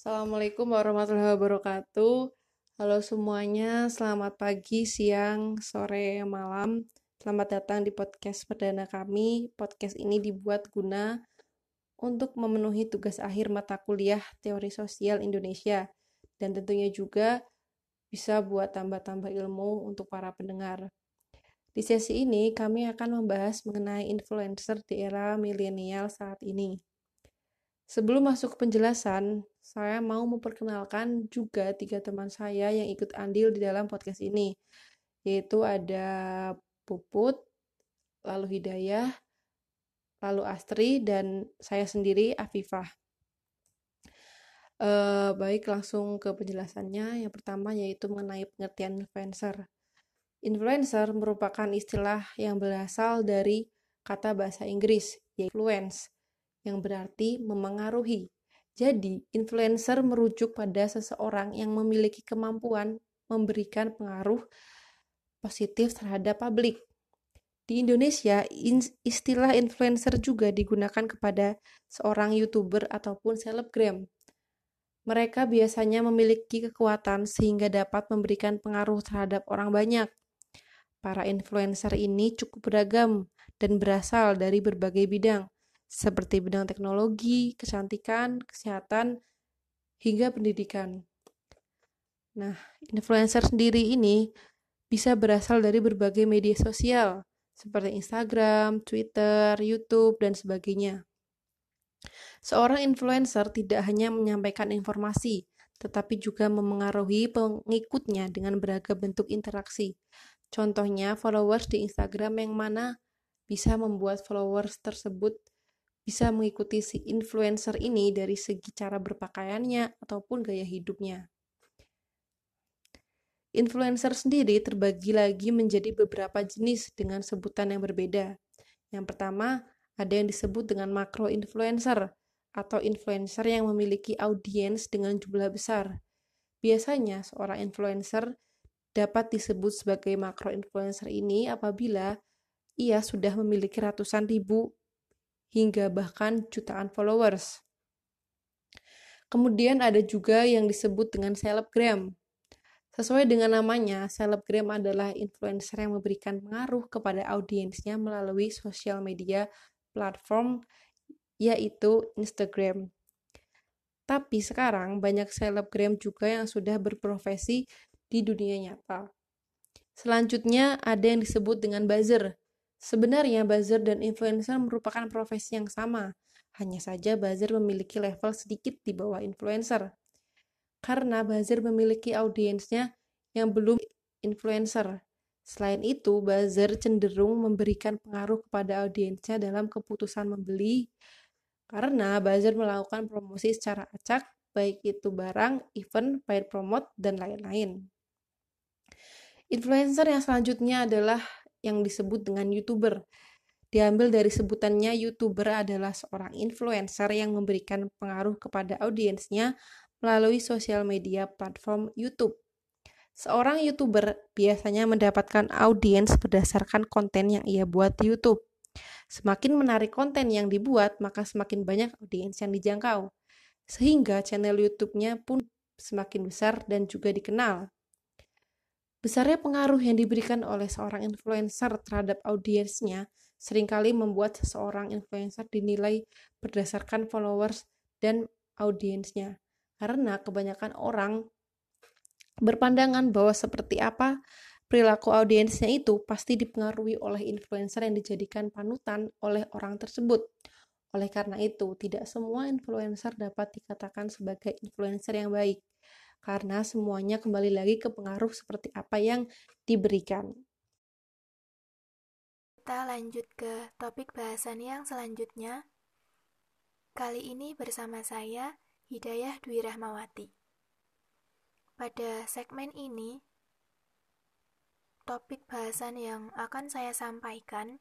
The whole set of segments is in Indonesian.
Assalamualaikum warahmatullahi wabarakatuh. Halo semuanya, selamat pagi, siang, sore, malam. Selamat datang di podcast perdana kami. Podcast ini dibuat guna untuk memenuhi tugas akhir mata kuliah Teori Sosial Indonesia dan tentunya juga bisa buat tambah-tambah ilmu untuk para pendengar. Di sesi ini, kami akan membahas mengenai influencer di era milenial saat ini. Sebelum masuk ke penjelasan, saya mau memperkenalkan juga tiga teman saya yang ikut andil di dalam podcast ini, yaitu ada Puput, lalu Hidayah, lalu Astri, dan saya sendiri, Afifah. Uh, baik, langsung ke penjelasannya. Yang pertama yaitu mengenai pengertian influencer. Influencer merupakan istilah yang berasal dari kata bahasa Inggris, yaitu influence, yang berarti memengaruhi. Jadi, influencer merujuk pada seseorang yang memiliki kemampuan memberikan pengaruh positif terhadap publik. Di Indonesia, istilah influencer juga digunakan kepada seorang YouTuber ataupun selebgram. Mereka biasanya memiliki kekuatan sehingga dapat memberikan pengaruh terhadap orang banyak. Para influencer ini cukup beragam dan berasal dari berbagai bidang, seperti bidang teknologi, kecantikan, kesehatan, hingga pendidikan. Nah, influencer sendiri ini bisa berasal dari berbagai media sosial, seperti Instagram, Twitter, YouTube, dan sebagainya. Seorang influencer tidak hanya menyampaikan informasi, tetapi juga memengaruhi pengikutnya dengan beragam bentuk interaksi. Contohnya, followers di Instagram yang mana bisa membuat followers tersebut bisa mengikuti si influencer ini dari segi cara berpakaiannya ataupun gaya hidupnya. Influencer sendiri terbagi lagi menjadi beberapa jenis dengan sebutan yang berbeda. Yang pertama, ada yang disebut dengan makro influencer atau influencer yang memiliki audiens dengan jumlah besar. Biasanya, seorang influencer dapat disebut sebagai makro influencer ini apabila ia sudah memiliki ratusan ribu hingga bahkan jutaan followers. Kemudian ada juga yang disebut dengan selebgram. Sesuai dengan namanya, selebgram adalah influencer yang memberikan pengaruh kepada audiensnya melalui sosial media platform yaitu Instagram. Tapi sekarang banyak selebgram juga yang sudah berprofesi di dunia nyata. Selanjutnya ada yang disebut dengan buzzer. Sebenarnya buzzer dan influencer merupakan profesi yang sama, hanya saja buzzer memiliki level sedikit di bawah influencer. Karena buzzer memiliki audiensnya yang belum influencer. Selain itu, buzzer cenderung memberikan pengaruh kepada audiensnya dalam keputusan membeli, karena buzzer melakukan promosi secara acak, baik itu barang, event, paid promote, dan lain-lain. Influencer yang selanjutnya adalah yang disebut dengan YouTuber. Diambil dari sebutannya, YouTuber adalah seorang influencer yang memberikan pengaruh kepada audiensnya melalui sosial media platform YouTube. Seorang YouTuber biasanya mendapatkan audiens berdasarkan konten yang ia buat di YouTube. Semakin menarik konten yang dibuat, maka semakin banyak audiens yang dijangkau. Sehingga channel YouTube-nya pun semakin besar dan juga dikenal. Besarnya pengaruh yang diberikan oleh seorang influencer terhadap audiensnya sering kali membuat seseorang influencer dinilai berdasarkan followers dan audiensnya. Karena kebanyakan orang berpandangan bahwa seperti apa perilaku audiensnya itu pasti dipengaruhi oleh influencer yang dijadikan panutan oleh orang tersebut. Oleh karena itu, tidak semua influencer dapat dikatakan sebagai influencer yang baik karena semuanya kembali lagi ke pengaruh seperti apa yang diberikan. Kita lanjut ke topik bahasan yang selanjutnya. Kali ini bersama saya, Hidayah Dwi Rahmawati. Pada segmen ini, topik bahasan yang akan saya sampaikan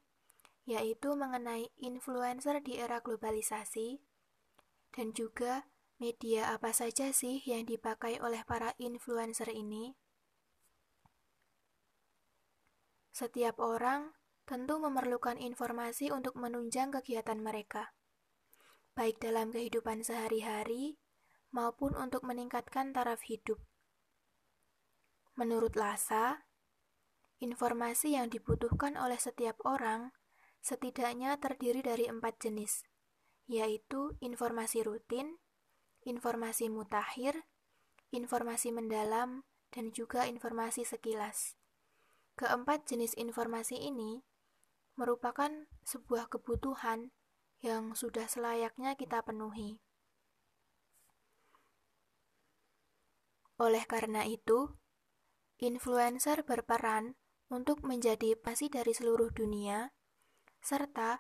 yaitu mengenai influencer di era globalisasi dan juga Media apa saja sih yang dipakai oleh para influencer ini? Setiap orang tentu memerlukan informasi untuk menunjang kegiatan mereka, baik dalam kehidupan sehari-hari maupun untuk meningkatkan taraf hidup. Menurut Lasa, informasi yang dibutuhkan oleh setiap orang setidaknya terdiri dari empat jenis, yaitu informasi rutin, informasi mutakhir, informasi mendalam, dan juga informasi sekilas. Keempat jenis informasi ini merupakan sebuah kebutuhan yang sudah selayaknya kita penuhi. Oleh karena itu, influencer berperan untuk menjadi pasti dari seluruh dunia, serta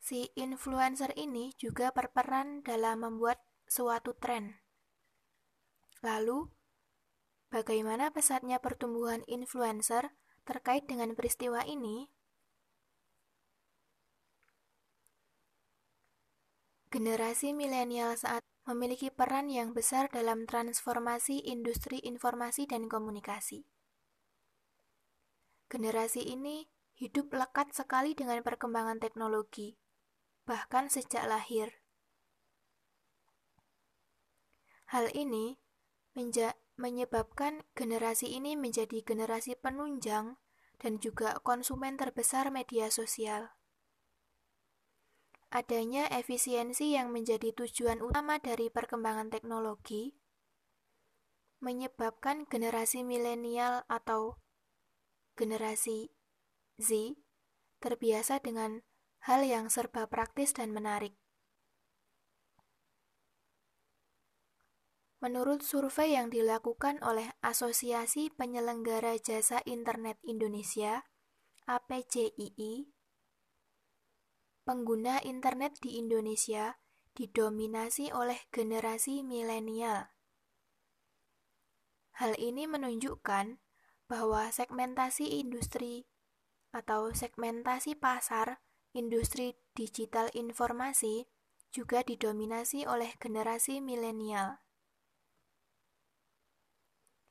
si influencer ini juga berperan dalam membuat suatu tren. Lalu, bagaimana pesatnya pertumbuhan influencer terkait dengan peristiwa ini? Generasi milenial saat memiliki peran yang besar dalam transformasi industri informasi dan komunikasi. Generasi ini hidup lekat sekali dengan perkembangan teknologi, bahkan sejak lahir. Hal ini menyebabkan generasi ini menjadi generasi penunjang dan juga konsumen terbesar media sosial. Adanya efisiensi yang menjadi tujuan utama dari perkembangan teknologi menyebabkan generasi milenial atau generasi Z terbiasa dengan hal yang serba praktis dan menarik. Menurut survei yang dilakukan oleh Asosiasi Penyelenggara Jasa Internet Indonesia, APJII, pengguna internet di Indonesia didominasi oleh generasi milenial. Hal ini menunjukkan bahwa segmentasi industri atau segmentasi pasar industri digital informasi juga didominasi oleh generasi milenial.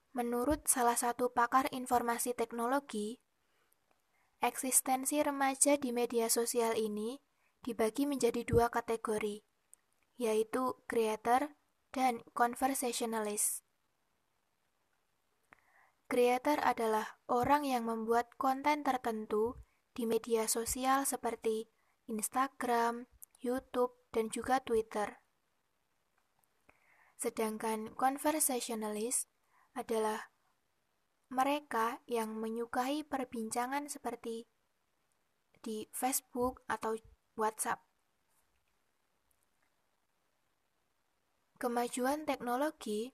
Menurut salah satu pakar informasi teknologi, eksistensi remaja di media sosial ini dibagi menjadi dua kategori, yaitu creator dan conversationalist. Creator adalah orang yang membuat konten tertentu di media sosial seperti Instagram, YouTube, dan juga Twitter. Sedangkan conversationalist adalah mereka yang menyukai perbincangan seperti di Facebook atau WhatsApp. Kemajuan teknologi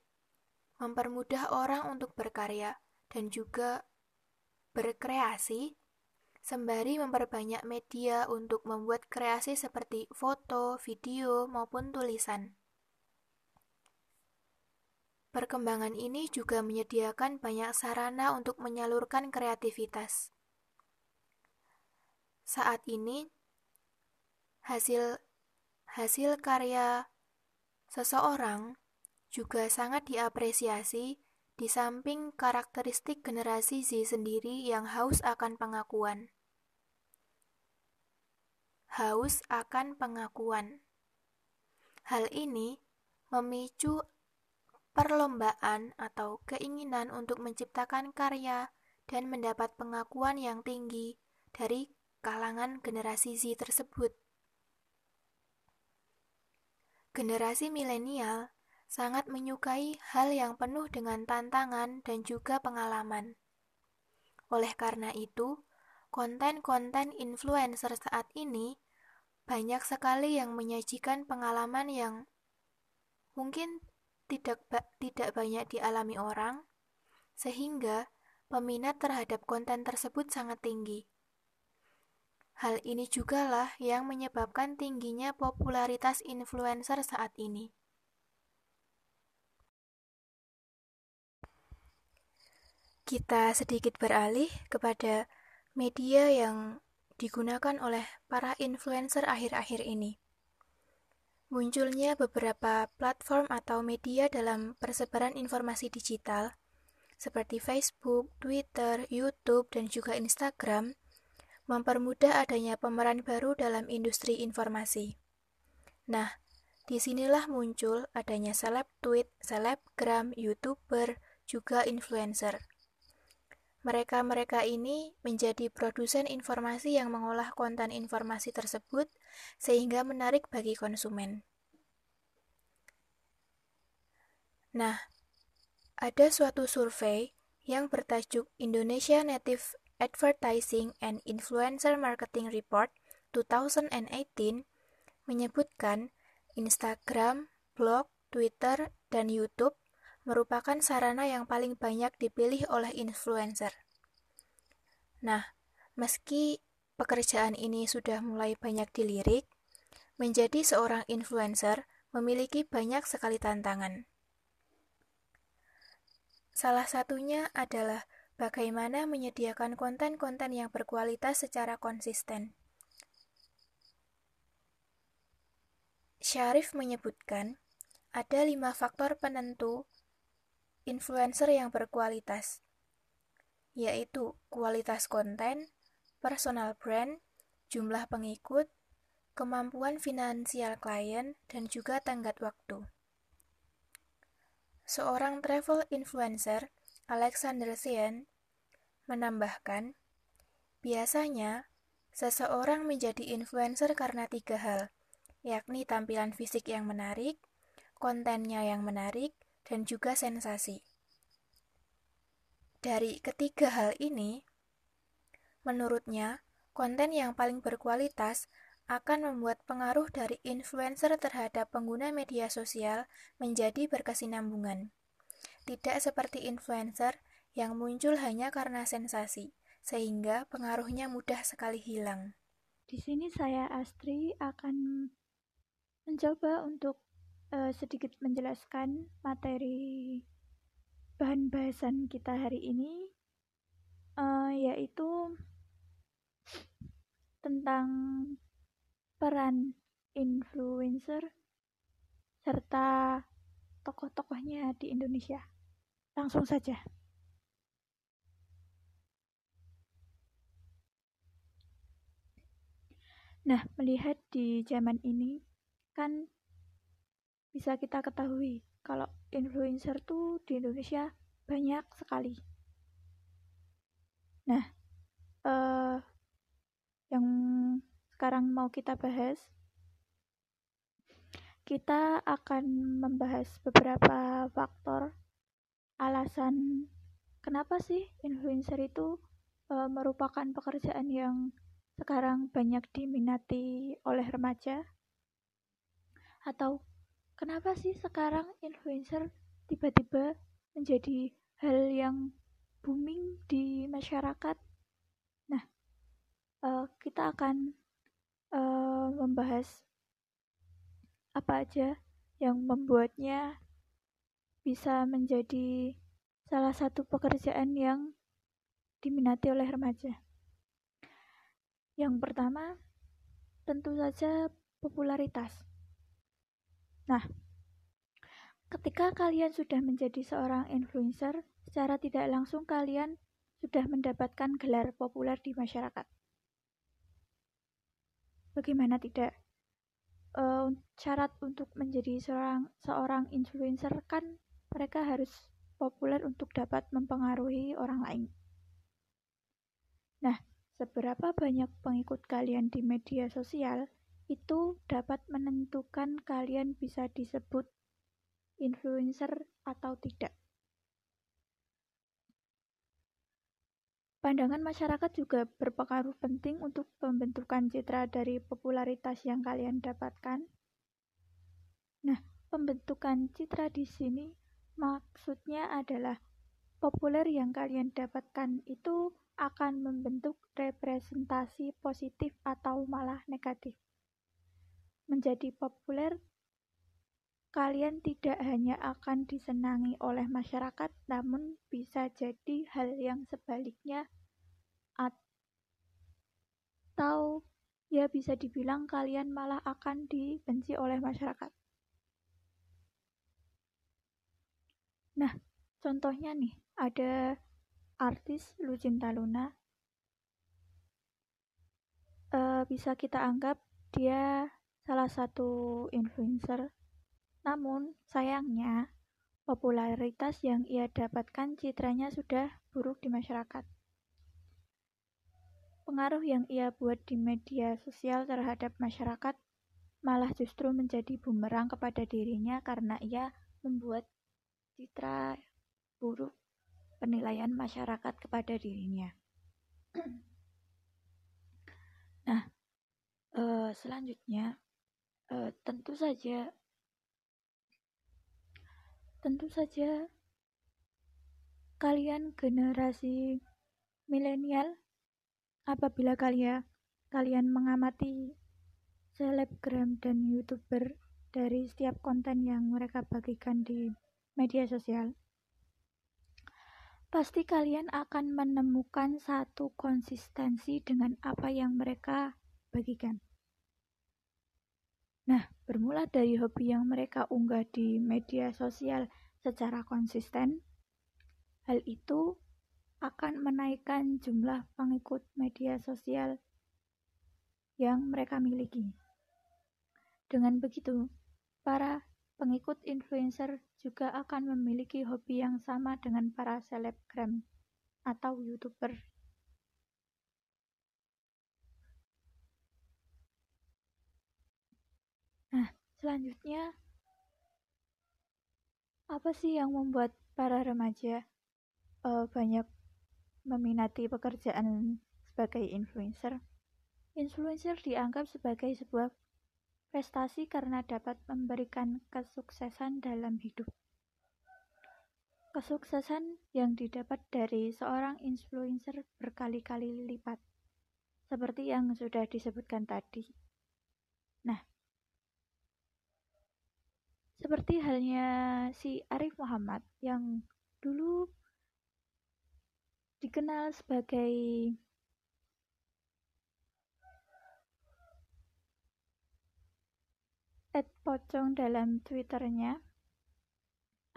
mempermudah orang untuk berkarya dan juga berkreasi, sembari memperbanyak media untuk membuat kreasi seperti foto, video, maupun tulisan. Perkembangan ini juga menyediakan banyak sarana untuk menyalurkan kreativitas. Saat ini, hasil hasil karya seseorang juga sangat diapresiasi di samping karakteristik generasi Z sendiri yang haus akan pengakuan. Haus akan pengakuan. Hal ini memicu perlombaan atau keinginan untuk menciptakan karya dan mendapat pengakuan yang tinggi dari kalangan generasi Z tersebut. Generasi milenial sangat menyukai hal yang penuh dengan tantangan dan juga pengalaman. Oleh karena itu, konten-konten influencer saat ini banyak sekali yang menyajikan pengalaman yang mungkin tidak ba tidak banyak dialami orang, sehingga peminat terhadap konten tersebut sangat tinggi. Hal ini juga lah yang menyebabkan tingginya popularitas influencer saat ini. Kita sedikit beralih kepada media yang digunakan oleh para influencer akhir-akhir ini. Munculnya beberapa platform atau media dalam persebaran informasi digital, seperti Facebook, Twitter, YouTube, dan juga Instagram, mempermudah adanya pemeran baru dalam industri informasi. Nah, Di sinilah muncul adanya seleb tweet, selebgram, youtuber, juga influencer. Mereka-mereka ini menjadi produsen informasi yang mengolah konten informasi tersebut sehingga menarik bagi konsumen. Nah, ada suatu survei yang bertajuk Indonesia Native Advertising and Influencer Marketing Report 2018 menyebutkan Instagram, blog, Twitter, dan YouTube merupakan sarana yang paling banyak dipilih oleh influencer. Nah, meski pekerjaan ini sudah mulai banyak dilirik, menjadi seorang influencer memiliki banyak sekali tantangan. Salah satunya adalah bagaimana menyediakan konten-konten yang berkualitas secara konsisten. Syarif menyebutkan, ada lima faktor penentu influencer yang berkualitas, yaitu kualitas konten, personal brand, jumlah pengikut, kemampuan finansial klien, dan juga tenggat waktu. Seorang travel influencer, Alexander Thien, menambahkan, biasanya seseorang menjadi influencer karena tiga hal, yakni tampilan fisik yang menarik, kontennya yang menarik, dan juga sensasi. Dari ketiga hal ini, menurutnya, konten yang paling berkualitas akan membuat pengaruh dari influencer terhadap pengguna media sosial menjadi berkesinambungan. Tidak seperti influencer yang muncul hanya karena sensasi, sehingga pengaruhnya mudah sekali hilang. Di sini saya Astri akan mencoba untuk uh, sedikit menjelaskan materi bahan bahasan kita hari ini uh, yaitu tentang peran influencer serta tokoh-tokohnya di Indonesia. Langsung saja. Nah, melihat di zaman ini kan bisa kita ketahui kalau influencer tuh di Indonesia banyak sekali. Nah, uh, yang sekarang mau kita bahas, kita akan membahas beberapa faktor alasan kenapa sih influencer itu uh, merupakan pekerjaan yang sekarang banyak diminati oleh remaja atau kenapa sih sekarang influencer tiba-tiba menjadi hal yang booming di masyarakat? Nah, uh, kita akan uh, membahas apa aja yang membuatnya bisa menjadi salah satu pekerjaan yang diminati oleh remaja. Yang pertama, tentu saja popularitas. Nah, ketika kalian sudah menjadi seorang influencer, secara tidak langsung kalian sudah mendapatkan gelar populer di masyarakat. Bagaimana tidak? Uh, syarat untuk menjadi seorang seorang influencer kan mereka harus populer untuk dapat mempengaruhi orang lain. Nah, seberapa banyak pengikut kalian di media sosial itu dapat menentukan kalian bisa disebut influencer atau tidak. Pandangan masyarakat juga berpengaruh penting untuk pembentukan citra dari popularitas yang kalian dapatkan. Nah, pembentukan citra di sini maksudnya adalah populer yang kalian dapatkan itu akan membentuk representasi positif atau malah negatif menjadi populer, kalian tidak hanya akan disenangi oleh masyarakat, namun bisa jadi hal yang sebaliknya, atau ya bisa dibilang kalian malah akan dibenci oleh masyarakat. Nah, contohnya nih, ada artis Lucinta Luna. Uh, bisa kita anggap dia salah satu influencer. Namun, sayangnya, popularitas yang ia dapatkan citranya sudah buruk di masyarakat. Pengaruh yang ia buat di media sosial terhadap masyarakat malah justru menjadi bumerang kepada dirinya karena ia membuat citra buruk penilaian masyarakat kepada dirinya. nah, uh, selanjutnya uh, tentu saja. Tentu saja kalian generasi milenial apabila kalian kalian mengamati selebgram dan youtuber dari setiap konten yang mereka bagikan di media sosial pasti kalian akan menemukan satu konsistensi dengan apa yang mereka bagikan nah bermula dari hobi yang mereka unggah di media sosial secara konsisten hal itu akan menaikkan jumlah pengikut media sosial yang mereka miliki. Dengan begitu, para pengikut influencer juga akan memiliki hobi yang sama dengan para selebgram atau youtuber. Nah, selanjutnya, apa sih yang membuat para remaja uh, banyak meminati pekerjaan sebagai influencer. Influencer dianggap sebagai sebuah prestasi karena dapat memberikan kesuksesan dalam hidup. Kesuksesan yang didapat dari seorang influencer berkali-kali lipat, seperti yang sudah disebutkan tadi. Nah, seperti halnya si Arif Muhammad yang dulu dikenal sebagai Ed Pocong dalam Twitternya,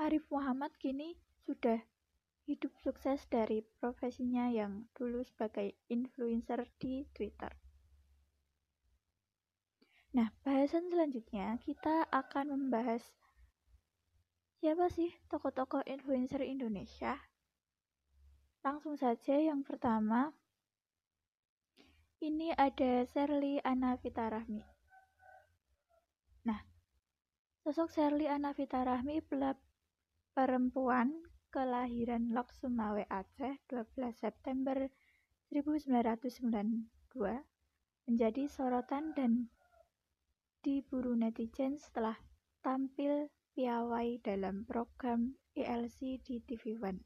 Arif Muhammad kini sudah hidup sukses dari profesinya yang dulu sebagai influencer di Twitter. Nah, bahasan selanjutnya kita akan membahas siapa sih tokoh-tokoh influencer Indonesia Langsung saja yang pertama, ini ada Serli Anavita Rahmi. Nah, sosok Serli Anavita Rahmi perempuan kelahiran Lok Sumawe Aceh 12 September 1992 menjadi sorotan dan diburu netizen setelah tampil piawai dalam program ELC di TV One.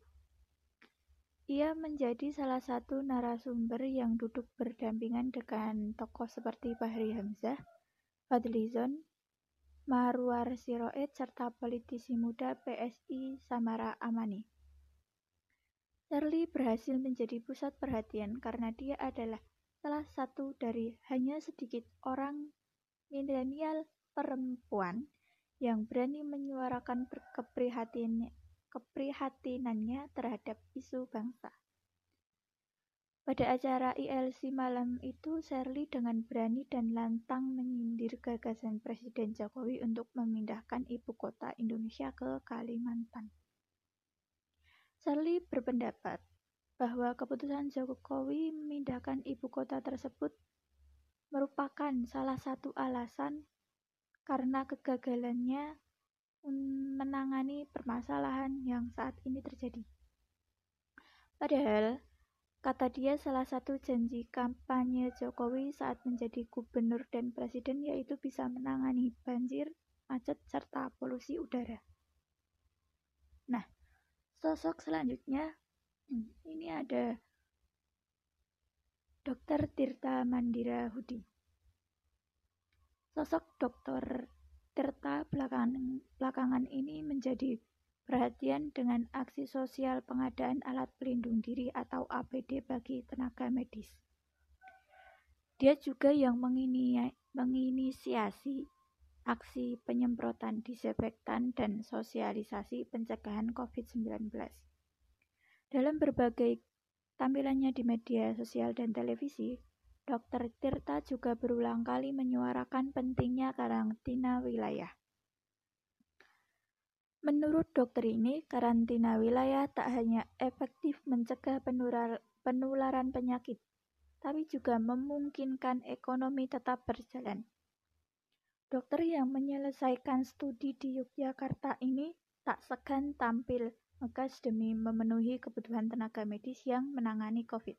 Ia menjadi salah satu narasumber yang duduk berdampingan dengan tokoh seperti Fahri Hamzah, Fadlizon, Marwar Siroet, serta politisi muda PSI Samara Amani. Shirley berhasil menjadi pusat perhatian karena dia adalah salah satu dari hanya sedikit orang milenial perempuan yang berani menyuarakan keprihatinannya terhadap isu bangsa. Pada acara ILC malam itu, Shirley dengan berani dan lantang menyindir gagasan Presiden Jokowi untuk memindahkan ibu kota Indonesia ke Kalimantan. Shirley berpendapat bahwa keputusan Jokowi memindahkan ibu kota tersebut merupakan salah satu alasan karena kegagalannya menangani permasalahan yang saat ini terjadi. Padahal, kata dia salah satu janji kampanye Jokowi saat menjadi gubernur dan presiden yaitu bisa menangani banjir, macet, serta polusi udara. Nah, sosok selanjutnya ini ada Dr. Tirta Mandira Hudi. Sosok Dr. Tirta belakangan, belakangan ini menjadi perhatian dengan aksi sosial pengadaan alat pelindung diri atau APD bagi tenaga medis. Dia juga yang menginisiasi aksi penyemprotan disinfektan dan sosialisasi pencegahan COVID-19. Dalam berbagai tampilannya di media sosial dan televisi, Dr. Tirta juga berulang kali menyuarakan pentingnya karantina wilayah. Menurut dokter ini, karantina wilayah tak hanya efektif mencegah penularan penyakit, tapi juga memungkinkan ekonomi tetap berjalan. Dokter yang menyelesaikan studi di Yogyakarta ini tak segan tampil ngegas demi memenuhi kebutuhan tenaga medis yang menangani COVID.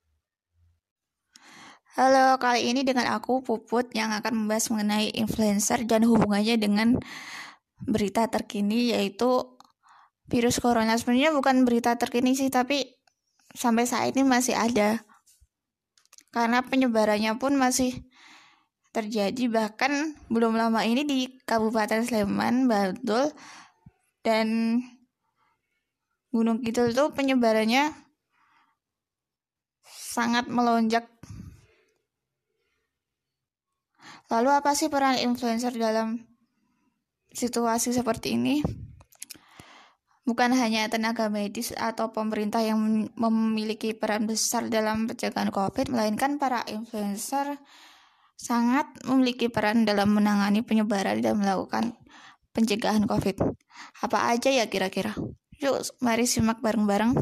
Halo, kali ini dengan aku Puput yang akan membahas mengenai influencer dan hubungannya dengan berita terkini yaitu virus corona. Sebenarnya bukan berita terkini sih, tapi sampai saat ini masih ada. Karena penyebarannya pun masih terjadi bahkan belum lama ini di Kabupaten Sleman, Bantul dan Gunung Kidul itu penyebarannya sangat melonjak. Lalu apa sih peran influencer dalam situasi seperti ini? Bukan hanya tenaga medis atau pemerintah yang memiliki peran besar dalam pencegahan COVID, melainkan para influencer sangat memiliki peran dalam menangani penyebaran dan melakukan pencegahan COVID. Apa aja ya kira-kira? Yuk, mari simak bareng-bareng.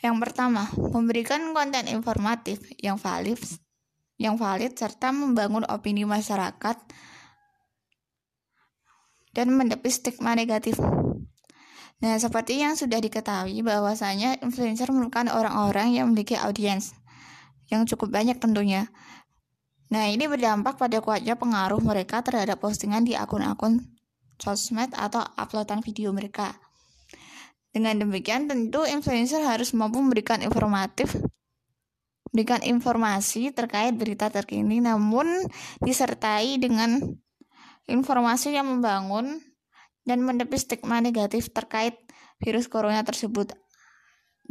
Yang pertama, memberikan konten informatif yang valid, yang valid serta membangun opini masyarakat dan menepis stigma negatif. Nah, seperti yang sudah diketahui bahwasanya influencer merupakan orang-orang yang memiliki audiens yang cukup banyak tentunya. Nah, ini berdampak pada kuatnya pengaruh mereka terhadap postingan di akun-akun sosmed atau uploadan video mereka. Dengan demikian, tentu influencer harus mampu memberikan informatif, memberikan informasi terkait berita terkini, namun disertai dengan informasi yang membangun dan menepis stigma negatif terkait virus corona tersebut.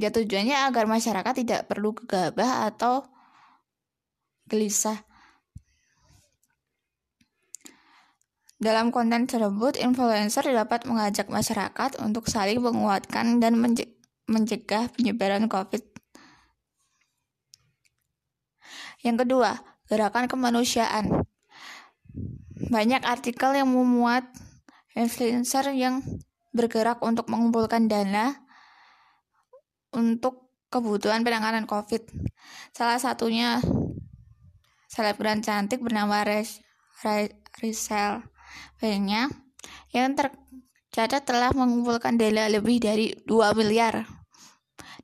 Ya tujuannya agar masyarakat tidak perlu gegabah atau gelisah Dalam konten tersebut, influencer dapat mengajak masyarakat untuk saling menguatkan dan mencegah penyebaran COVID. Yang kedua, gerakan kemanusiaan. Banyak artikel yang memuat influencer yang bergerak untuk mengumpulkan dana untuk kebutuhan penanganan COVID. Salah satunya selebgram cantik bernama Res, Rizal Banyak yang tercatat telah mengumpulkan dana lebih dari 2 miliar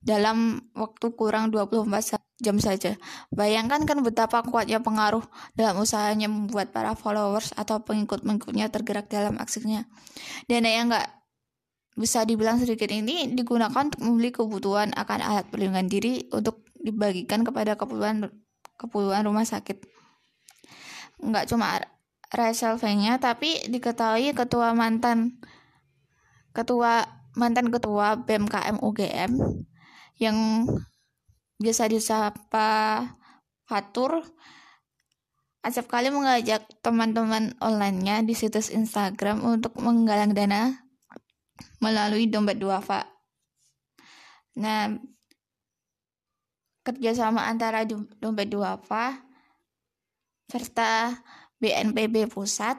dalam waktu kurang 24 jam saja. Bayangkan kan betapa kuatnya pengaruh dalam usahanya membuat para followers atau pengikut-pengikutnya tergerak dalam aksinya. Dana yang enggak bisa dibilang sedikit ini digunakan untuk membeli kebutuhan akan alat perlindungan diri untuk dibagikan kepada keperluan keperluan rumah sakit. Enggak cuma Rachel V-nya tapi diketahui ketua mantan ketua mantan ketua BMKM UGM yang biasa disapa Fatur acap kali mengajak teman-teman online-nya di situs Instagram untuk menggalang dana melalui dompet duafa. Nah, kerjasama antara dompet duafa serta BNPB pusat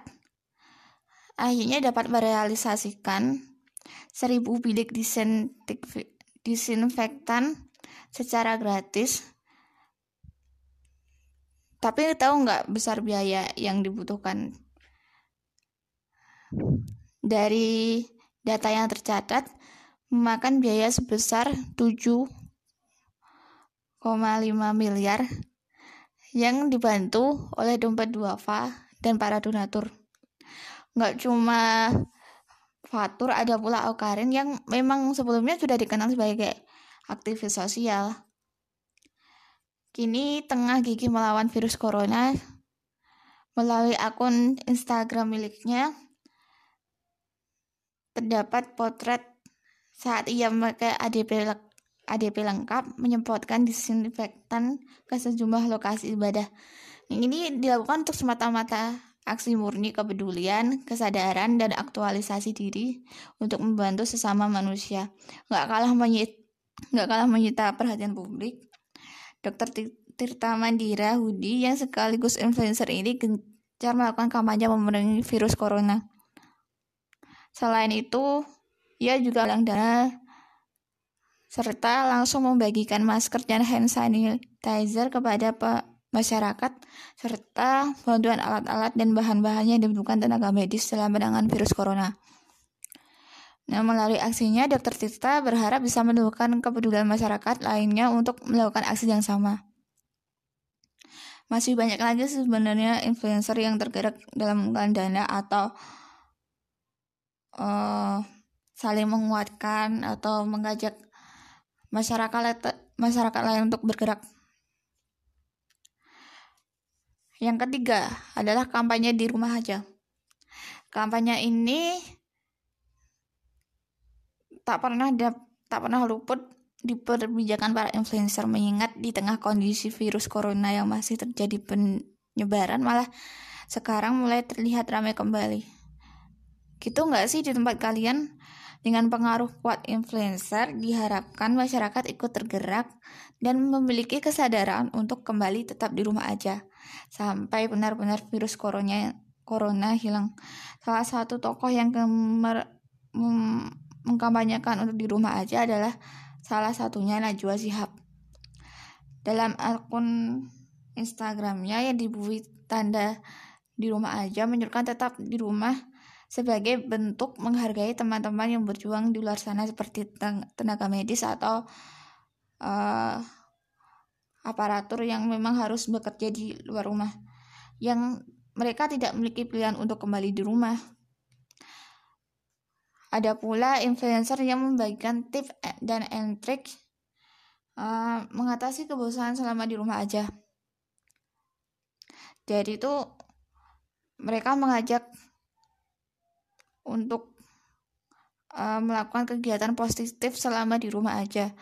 akhirnya dapat merealisasikan 1000 bilik disinfektan secara gratis. Tapi tahu nggak besar biaya yang dibutuhkan? Dari data yang tercatat, memakan biaya sebesar 7,5 miliar yang dibantu oleh dompet duafa dan para donatur. Nggak cuma Fatur, ada pula Aukarin yang memang sebelumnya sudah dikenal sebagai aktivis sosial. Kini tengah gigi melawan virus corona melalui akun Instagram miliknya terdapat potret saat ia memakai ADP ADP lengkap menyemprotkan disinfektan ke sejumlah lokasi ibadah. Ini dilakukan untuk semata-mata aksi murni kepedulian, kesadaran, dan aktualisasi diri untuk membantu sesama manusia. Nggak kalah menyita, nggak kalah menyita perhatian publik. Dokter Tirta Mandira Hudi yang sekaligus influencer ini gencar melakukan kampanye memerangi virus corona. Selain itu, ia juga bilang dana serta langsung membagikan masker dan hand sanitizer kepada masyarakat serta bantuan alat-alat dan bahan-bahan yang dibutuhkan tenaga medis dalam penanganan virus corona. Nah, melalui aksinya, Dr. Tirta berharap bisa menemukan kepedulian masyarakat lainnya untuk melakukan aksi yang sama. Masih banyak lagi sebenarnya influencer yang tergerak dalam dana atau uh, saling menguatkan atau mengajak masyarakat masyarakat lain untuk bergerak yang ketiga adalah kampanye di rumah aja. Kampanye ini tak pernah ada, tak pernah luput di perbijakan para influencer mengingat di tengah kondisi virus corona yang masih terjadi penyebaran malah sekarang mulai terlihat ramai kembali. Gitu nggak sih di tempat kalian? Dengan pengaruh kuat influencer, diharapkan masyarakat ikut tergerak dan memiliki kesadaran untuk kembali tetap di rumah aja sampai benar-benar virus corona corona hilang. Salah satu tokoh yang kemer, mengkampanyekan untuk di rumah aja adalah salah satunya Najwa Shihab. Dalam akun Instagramnya yang dibui tanda di rumah aja menyuruhkan tetap di rumah sebagai bentuk menghargai teman-teman yang berjuang di luar sana seperti tenaga medis atau uh, aparatur yang memang harus bekerja di luar rumah yang mereka tidak memiliki pilihan untuk kembali di rumah. Ada pula influencer yang membagikan tips dan trik uh, mengatasi kebosanan selama di rumah aja. Jadi itu mereka mengajak untuk uh, melakukan kegiatan positif selama di rumah aja.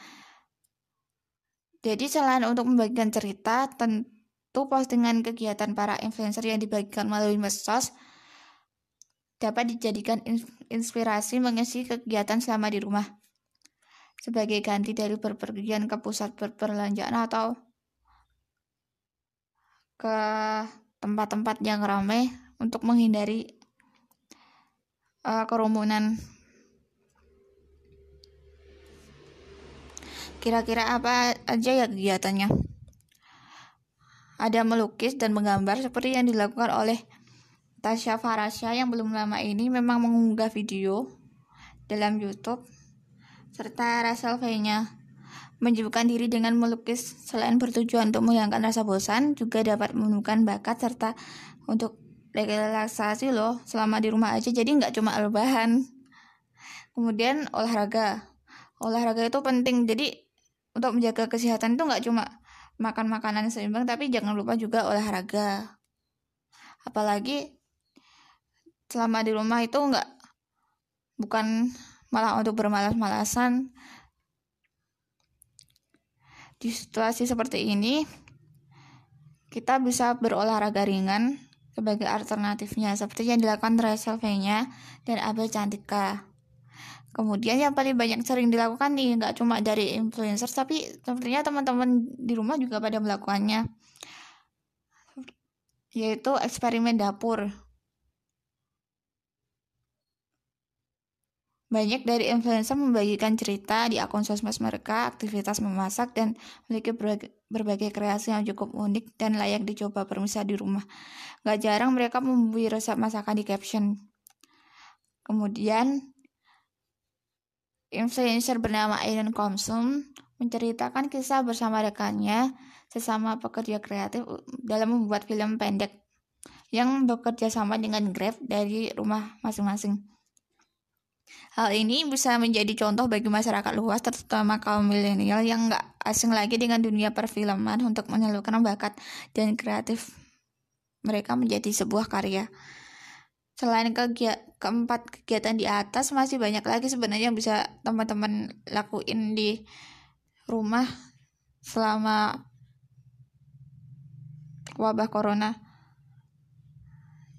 Jadi selain untuk membagikan cerita, tentu postingan kegiatan para influencer yang dibagikan melalui medsos dapat dijadikan inspirasi mengisi kegiatan selama di rumah. Sebagai ganti dari berpergian ke pusat perbelanjaan atau ke tempat-tempat yang ramai untuk menghindari uh, kerumunan. Kira-kira apa aja ya kegiatannya? Ada melukis dan menggambar seperti yang dilakukan oleh Tasya Farasya yang belum lama ini memang mengunggah video dalam YouTube serta Rachel V-nya diri dengan melukis selain bertujuan untuk menghilangkan rasa bosan juga dapat menemukan bakat serta untuk relaksasi loh selama di rumah aja jadi nggak cuma rebahan. Kemudian olahraga. Olahraga itu penting jadi untuk menjaga kesehatan itu nggak cuma makan makanan seimbang tapi jangan lupa juga olahraga. Apalagi selama di rumah itu nggak bukan malah untuk bermalas-malasan. Di situasi seperti ini kita bisa berolahraga ringan sebagai alternatifnya seperti yang dilakukan Rachel V-nya dan Abel Cantika. Kemudian yang paling banyak sering dilakukan nih nggak cuma dari influencer tapi sepertinya teman-teman di rumah juga pada melakukannya yaitu eksperimen dapur. Banyak dari influencer membagikan cerita di akun sosmed mereka, aktivitas memasak, dan memiliki berbagai, kreasi yang cukup unik dan layak dicoba permisal di rumah. Gak jarang mereka memberi resep masakan di caption. Kemudian, influencer bernama Aiden Komsum menceritakan kisah bersama rekannya sesama pekerja kreatif dalam membuat film pendek yang bekerja sama dengan Grab dari rumah masing-masing. Hal ini bisa menjadi contoh bagi masyarakat luas, terutama kaum milenial yang nggak asing lagi dengan dunia perfilman untuk menyalurkan bakat dan kreatif mereka menjadi sebuah karya. Selain kegiat, keempat kegiatan di atas, masih banyak lagi sebenarnya yang bisa teman-teman lakuin di rumah selama wabah corona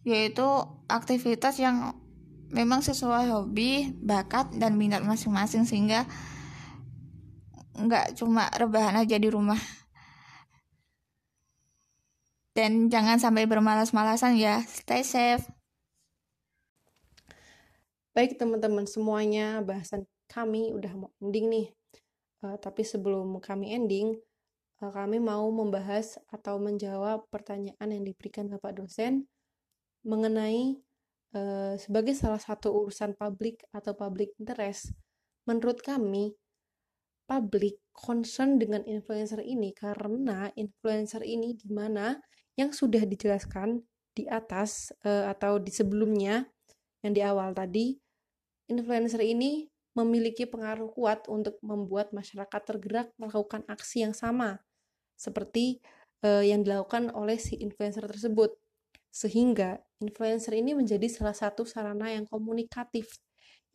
yaitu aktivitas yang memang sesuai hobi, bakat, dan minat masing-masing sehingga nggak cuma rebahan aja di rumah. Dan jangan sampai bermalas-malasan ya. Stay safe. Baik teman-teman semuanya, bahasan kami udah mau ending nih. Uh, tapi sebelum kami ending, uh, kami mau membahas atau menjawab pertanyaan yang diberikan Bapak dosen mengenai uh, sebagai salah satu urusan publik atau public interest. Menurut kami, publik concern dengan influencer ini karena influencer ini di mana yang sudah dijelaskan di atas uh, atau di sebelumnya yang di awal tadi influencer ini memiliki pengaruh kuat untuk membuat masyarakat tergerak melakukan aksi yang sama seperti uh, yang dilakukan oleh si influencer tersebut. Sehingga influencer ini menjadi salah satu sarana yang komunikatif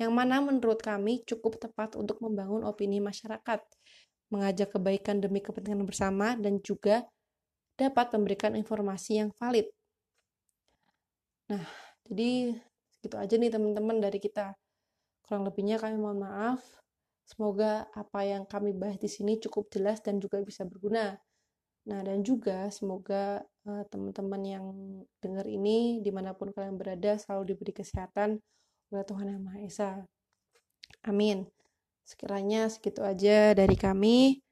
yang mana menurut kami cukup tepat untuk membangun opini masyarakat, mengajak kebaikan demi kepentingan bersama dan juga dapat memberikan informasi yang valid. Nah, jadi segitu aja nih teman-teman dari kita. Kurang lebihnya kami mohon maaf. Semoga apa yang kami bahas di sini cukup jelas dan juga bisa berguna. Nah, dan juga semoga uh, teman-teman yang dengar ini, di mana pun kalian berada, selalu diberi kesehatan oleh Tuhan Yang Maha Esa. Amin. Sekiranya segitu aja dari kami.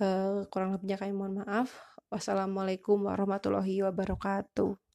Uh, kurang lebihnya kami mohon maaf. Wassalamualaikum warahmatullahi wabarakatuh.